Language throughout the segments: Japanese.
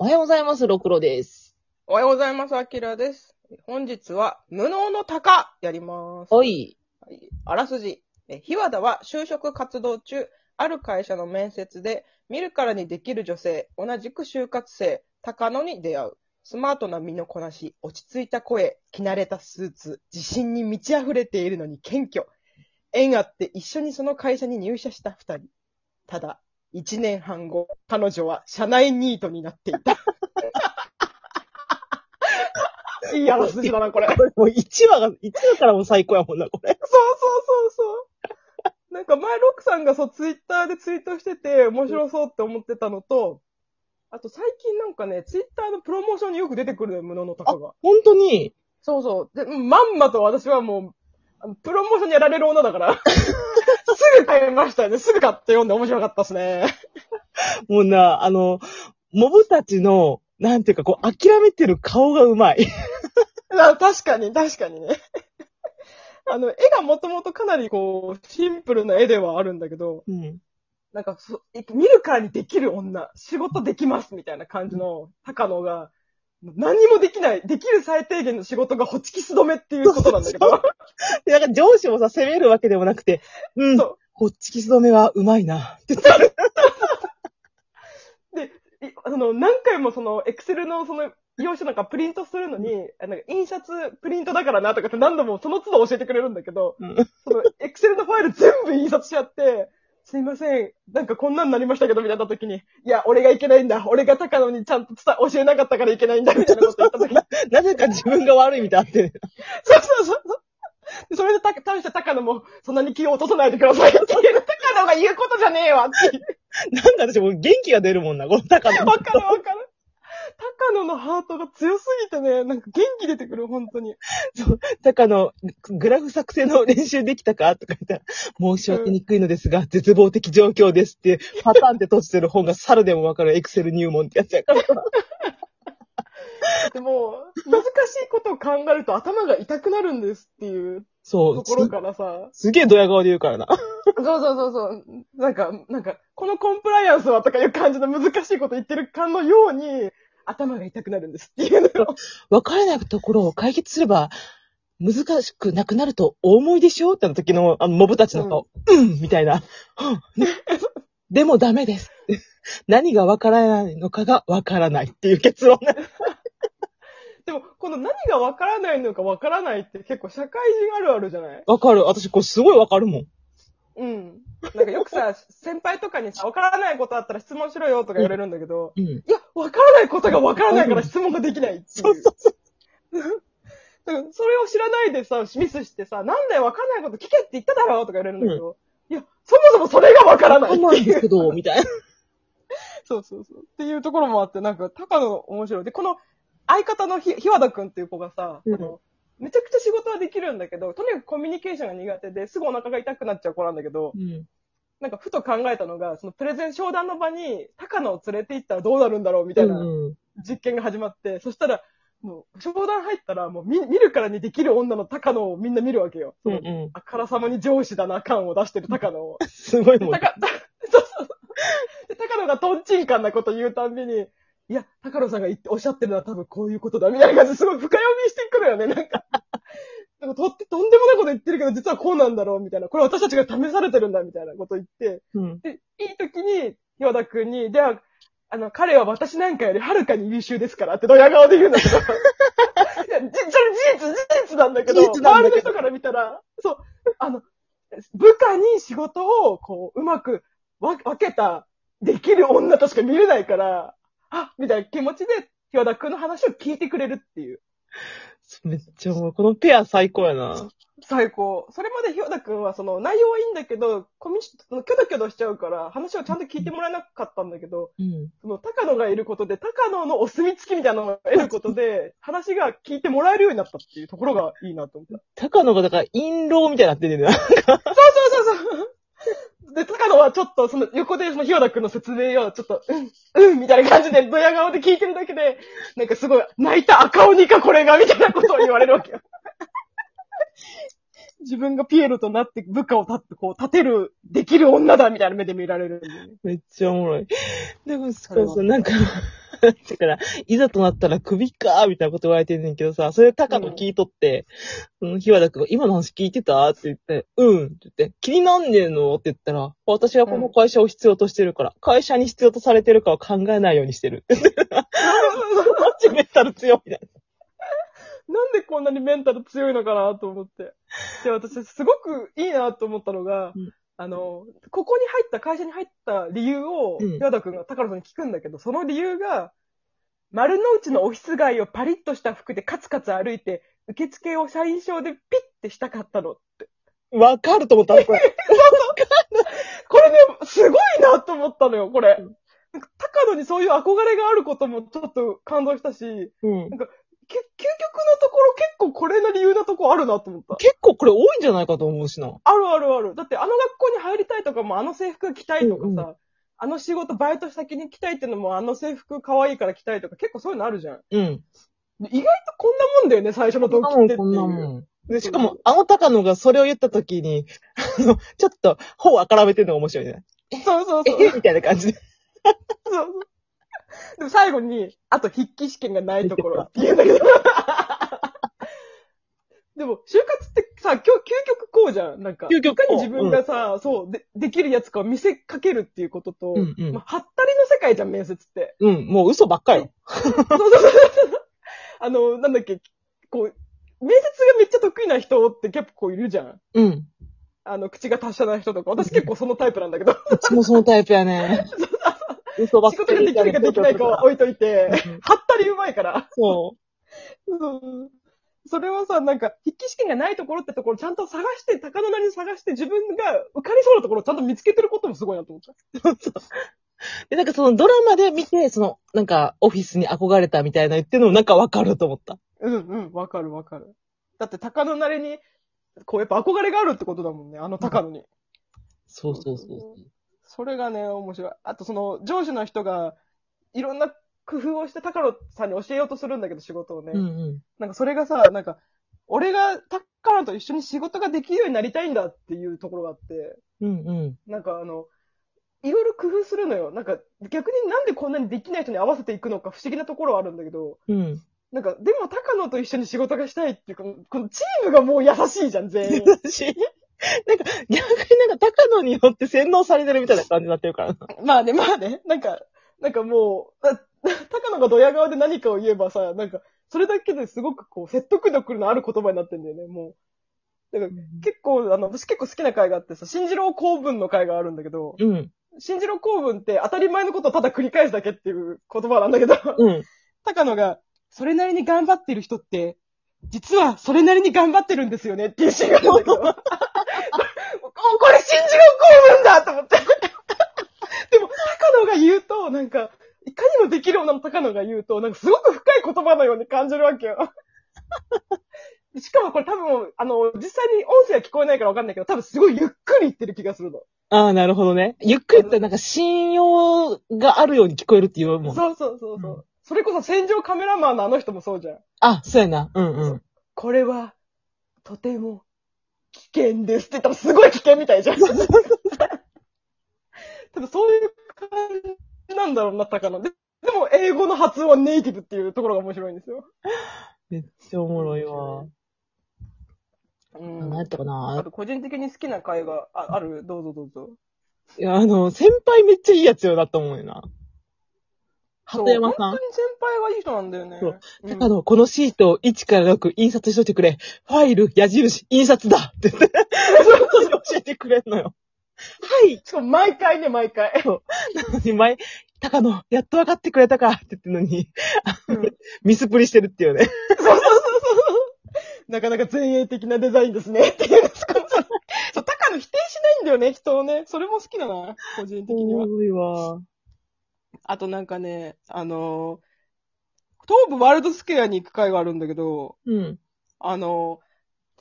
おはようございます、ろくろです。おはようございます、あきらです。本日は、無能の鷹やります。おい。はいあらすじ。え日和田は就職活動中、ある会社の面接で、見るからにできる女性、同じく就活生、高野に出会う。スマートな身のこなし、落ち着いた声、着慣れたスーツ、自信に満ち溢れているのに謙虚。縁あって一緒にその会社に入社した二人。ただ、一年半後、彼女は社内ニートになっていた。いいあらすじだな、これ。もう1話が、1話からもう最高やもんな、これ。そうそうそうそう。なんか前、ロックさんがそう、ツイッターでツイートしてて、面白そうって思ってたのと、あと最近なんかね、ツイッターのプロモーションによく出てくるのよ、無能の鷹が。本当に、そうそう。で、まんまと私はもう、プロモーションにやられる女だから、すぐ買いましたよね。すぐ買って読んで面白かったですね。もうな、あの、モブたちの、なんていうか、こう、諦めてる顔がうまい。あ確かに、確かにね。あの、絵がもともとかなりこう、シンプルな絵ではあるんだけど、うん。なんかそ、見るからにできる女、仕事できますみたいな感じの高野が、何にもできない、できる最低限の仕事がホチキス止めっていうことなんだけど、で、なんか上司もさ、責めるわけでもなくて、うん、そうこっちキス止めはうまいな。って言ってる。いあの、何回もその、エクセルのその、用紙なんかプリントするのに、あの印刷プリントだからなとかって何度もその都度教えてくれるんだけど、うんその、エクセルのファイル全部印刷しちゃって、すいません、なんかこんなんなりましたけど、みたいな時に、いや、俺がいけないんだ。俺が高野にちゃんと伝え、教えなかったからいけないんだ、みたいなこと言った時に、なぜか自分が悪いみたいになってる。そうそうそうそれでた、大した高野も、そんなに気を落とさないでくださいっていう、高野が言うことじゃねえわって。なんだ私もう元気が出るもんな、この高野。わかるわかる。高野のハートが強すぎてね、なんか元気出てくる、本当に。高野、グラフ作成の練習できたかとか言ったら、申し訳にくいのですが、絶望的状況ですって、パターンって閉じてる本が猿でもわかるエクセル入門ってやつやから。でも、難しいことを考えると頭が痛くなるんですっていうそう。ところからさ、すすげえドヤ顔で言うからな。そうそうそうそう、なんか、なんか、このコンプライアンスはとかいう感じの難しいこと言ってるかのように、頭が痛くなるんですっていうのを。わからないところを解決すれば、難しくなくなるとお思いでしょっての時の、あの、モブたちの顔、うん、みたいな。でもダメです。何がわからないのかがわからないっていう結論ね。でも、この何がわからないのかわからないって結構社会人あるあるじゃない？わかる。私これすごいわかるもん。うん。なんかよくさ、先輩とかにさ、わからないことあったら質問しろよとか言われるんだけど、うん。いや、わからないことがわからないから質問ができないっていう。そうそうそう。だからそれを知らないでさ、ミスしてさ、なんだよ、わかんないこと聞けって言っただろうとか言われるんだけど、いや、そもそもそれがわからないってそうなんでいう。すけど、みたいな。そうそうそう。っていうところもあって、なんか、高野面白い。で、この相方のひ、ひわだくんっていう子がさ、うんあのめちゃくちゃ仕事はできるんだけど、とにかくコミュニケーションが苦手で、すぐお腹が痛くなっちゃう子なんだけど、うん。なんかふと考えたのが、そのプレゼン商談の場に高野を連れて行ったらどうなるんだろうみたいなうん。実験が始まって、そしたら、もう、商談入ったら、もう見、見るからにできる女の高野をみんな見るわけよ。うんうん。あからさまに上司だな感を出してる高野を。すごいもん。で高、そうそうそう。で、高野がトンチンカンなこと言うたんびに、いや、高野さんが言って、おっしゃってるのは多分こういうことだ、みたいな感じですごい深読みしてくるよね、なんか。なんかとって、とんでもないこと言ってるけど、実はこうなんだろう、みたいな。これ私たちが試されてるんだ、みたいなこと言って。うん。で、いい時に、岩田くんに、では、あの、彼は私なんかよりはるかに優秀ですからってドヤ顔で言うんだけど。いや、じそれ事実、事実なんだけど、周りの人から見たら、そう、あの、部下に仕事を、こう、うまく分分けた、できる女としか見れないから、あ、みたいな気持ちで、岩田くんの話を聞いてくれるっていう。めっちゃもう、このペア最高やな。最高。それまでひょだくんはその内容はいいんだけど、コミュニキョドキョドしちゃうから、話をちゃんと聞いてもらえなかったんだけど、うん。その高野がいることで、高野のお墨付きみたいなのを得ることで、話が聞いてもらえるようになったっていうところがいいなと思った。高野がだから、陰謀みたいになってるんだよな。そうそうそうそう。で、高野はちょっと、その横でそのひよだくんの説明をちょっと、うん、うん、みたいな感じで、ドヤ顔で聞いてるだけで、なんかすごい、泣いた赤鬼かこれが、みたいなことを言われるわけよ。自分がピエロとなって部下を立って、こう、立てる、できる女だみたいな目で見られる。めっちゃおもろい。でも、そうそう、なんか、だから、いざとなったら首かみたいなこと言われてんねんけどさ、それ高野聞いとって、その日和田くんが今の話聞いてた？って言って、うんって言って、気になんねえの？って言ったら、私はこの会社を必要としてるから、会社に必要とされてるかは考えないようにしてる。マジメンタル強いな。なんでこんなにメンタル強いのかなと思って。で、私、すごくいいなと思ったのが、うんあの、ここに入った、会社に入った理由を、うん岩田くんが高野さんに聞くんだけど、その理由が、丸の内のオフィス街をパリッとした服でカツカツ歩いて、受付を社員証でピッてしたかったのって。わかると思った、これ。これね、すごいなと思ったのよ、これ。うんなんか高野にそういう憧れがあることもちょっと感動したし、うん。け究極のところ結構これの理由なとこあるなと思った。結構これ多いんじゃないかと思うしな。あるあるある。だってあの学校に入りたいとかもあの制服着たいとかさ、うんうあの仕事バイト先に着たいってのもあの制服可愛いから着たいとか結構そういうのあるじゃん。うん。で意外とこんなもんだよね、最初の動機ってっていう。こんなもん。で、しかも、あの高野がそれを言ったときに、あの、ちょっと、頬をあからめてるのが面白いね。そうそうそう。えみたいな感じで。そうでも最後に、あと筆記試験がないところって言うんだけど。でも、就活ってさ、今日、究極こうじゃん。なんか、究極いかに自分がさ、そうで、できるやつかを見せかけるっていうことと、うんうんまあ、はったりの世界じゃん、面接って。うん、もう嘘ばっかり。そうそうそうそう。あの、なんだっけ、こう、面接がめっちゃ得意な人って結構いるじゃん。うん。あの、口が達者な人とか。私結構そのタイプなんだけど。うちもそのタイプやね。嘘ばっ仕。事ができるかできないかは置いといて、うんはったりうまいから。そ そうそれはさ、なんか、筆記試験がないところってところちゃんと探して、高野なりに探して、自分が受かりそうなところをちゃんと見つけてることもすごいなと思った。う。で、なんかそのドラマで見て、その、なんか、オフィスに憧れたみたいな言ってるのもなんかわかると思った。うんうん、わかるわかる。だって高野なりに、こうやっぱ憧れがあるってことだもんね、あの高野に。そうそうそう。それがね、面白い。あとその、上司の人が、いろんな工夫をして高野さんに教えようとするんだけど、仕事をね。うんうん。なんかそれがさ、なんか、俺が高野と一緒に仕事ができるようになりたいんだっていうところがあって、うんうん。なんかあの、いろいろ工夫するのよ。なんか逆になんでこんなにできない人に合わせていくのか不思議なところはあるんだけど、うん。なんかでも高野と一緒に仕事がしたいっていうか、このチームがもう優しいじゃん、全員。私、なんか、逆になんか高野によって洗脳されてるみたいな感じになってるからな。まあね、まあね、なんか、なんかもう、あ高野がドヤ顔で何かを言えばさ、なんか、それだけですごくこう、説得力のある言葉になってんだよね、もう。だから結構、あの、私結構好きな回があってさ、新次郎公文の回があるんだけど、うん。新次郎公文って当たり前のことをただ繰り返すだけっていう言葉なんだけど、うん。高野が、それなりに頑張ってる人って、実はそれなりに頑張ってるんですよねっていうシーンがあるんだけど、ここれ新次郎公文だと思って。でも、高野が言うと、なんか、いかにもできる女の高野が言うと、なんかすごく深い言葉のように感じるわけよ。しかもこれ多分、あの、実際に音声は聞こえないからわかんないけど、多分すごいゆっくり言ってる気がするの。ああ、なるほどね。ゆっくり言ったらなんか信用があるように聞こえるっていうもん。そうそうそうそう。うそれこそ戦場カメラマンのあの人もそうじゃん。あ、そうやな。うんうん。これは、とても、危険ですって言ったらすごい危険みたいじゃん。多分そういう感じなんだろうな、高野。ででも、英語の発音はネイティブっていうところが面白いんですよ。めっちゃおもろいわ。うん。何やったかあなと、個人的に好きな回があある？どうぞどうぞ。いや、あの、先輩めっちゃいいやつよだと思うよな。鳩山さんそう本当。に先輩はいい人なんだよね。そううん高野、このシートを1から6印刷しといてくれ。ファイル、矢印、印刷だって言って、本当に教えてくれんのよ。はい。しかも毎回ね、毎回。なのに、前、高野、やっと分かってくれたかって言ってるのに、うんミスプリしてるっていうね。そうそうそうそう。なかなか前衛的なデザインですね。っていう。そう、高野否定しないんだよね、人をね。それも好きだな、個人的には。多いわ。あとなんかね、あのー東武ワールドスクエアに行く会があるんだけど、うん。あの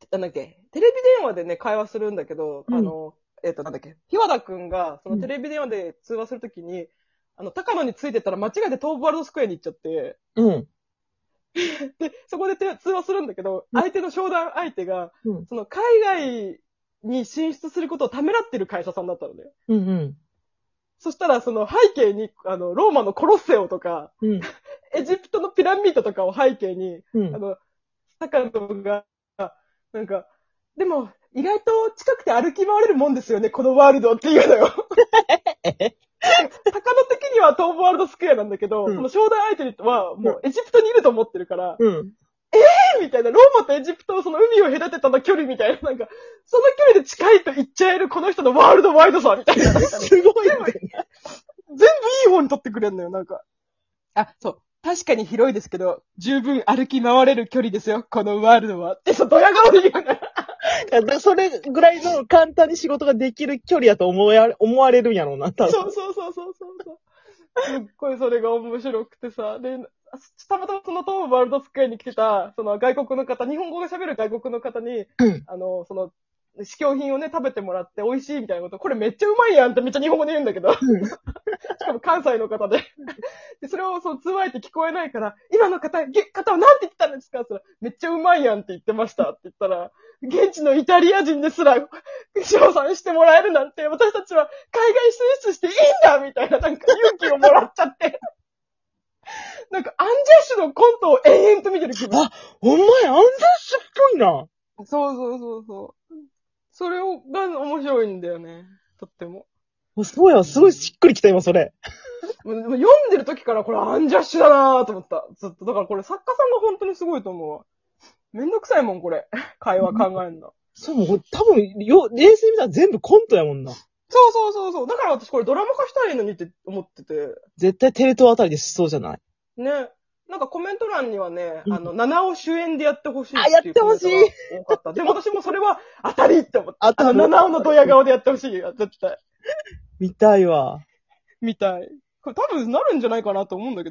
ーなんだっけ、テレビ電話でね、会話するんだけど、うんあのーえっ、と、なんだっけ、日和田くんが、そのテレビ電話で通話するときに、あの、高野についてたら間違えて東武ワールドスクエアに行っちゃって、うん。で、そこでて通話するんだけど、うん相手の商談相手が、うんその海外に進出することをためらってる会社さんだったのね。うんうん。そしたら、その背景に、あの、ローマのコロッセオとか、うん。エジプトのピラミッドとかを背景に、うんあ。の、坂野が、なんか、でも、意外と近くて歩き回れるもんですよね、このワールドっていうのよ。え 高野的には東部ワールドスクエアなんだけど、うんその商談相手はもうエジプトにいると思ってるから、うん。みたいな、ローマとエジプトをその海を隔てたの距離みたいな、なんか、その距離で近いと言っちゃえるこの人のワールドワイドさみたいな。すごいね。全部いい方に取ってくれんのよ、なんか。あ、そう。確かに広いですけど、十分歩き回れる距離ですよ、このワールドは。って、そう、ドヤ顔で言うのそれぐらいの簡単に仕事ができる距離やと思われ思われるんやろうな、多分。そうそうそうそうそうそう。すっごいそれが面白くてさ、で、たまたまその東部ワールドスクエアに来てた、その外国の方、日本語が喋る外国の方に、うん。あの、その、試供品をね、食べてもらって美味しいみたいなこと、これめっちゃうまいやんってめっちゃ日本語で言うんだけど、しかも関西の方で。で、それをその通話相手聞こえないから、今の方、げ方は何て言ってたんですか？って言ったら、めっちゃうまいやんって言ってました。って言ったら、現地のイタリア人ですら、賞賛してもらえるなんて、私たちは海外進出していいんだみたいな、なんか勇気をもらっちゃって。なんか、ッシュのコントを延々と見てる気分。あほんまや、アンザッシュっぽいな。そうそうそうそう。それをが面白いんだよね。とっても。そうや、すごいしっくりきた、今、それ。読んでる時からこれアンジャッシュだなぁと思った。ずっと。だからこれ作家さんが本当にすごいと思うわ。めんどくさいもん、これ。会話考えるの。そう、もう多分、よ、冷静に見たら全部コントやもんな。そうそうそうそう。だから私これドラマ化したいのにって思ってて。絶対テレ東あたりでしそうじゃない？ね。なんかコメント欄にはね、うんあの、七尾主演でやってほしいあやってほしいかった。でも私もそれは当たりって思った。あの、七尾のドヤ顔でやってほしいよ、絶対。見たいわ。みたい。これ多分なるんじゃないかなと思うんだけど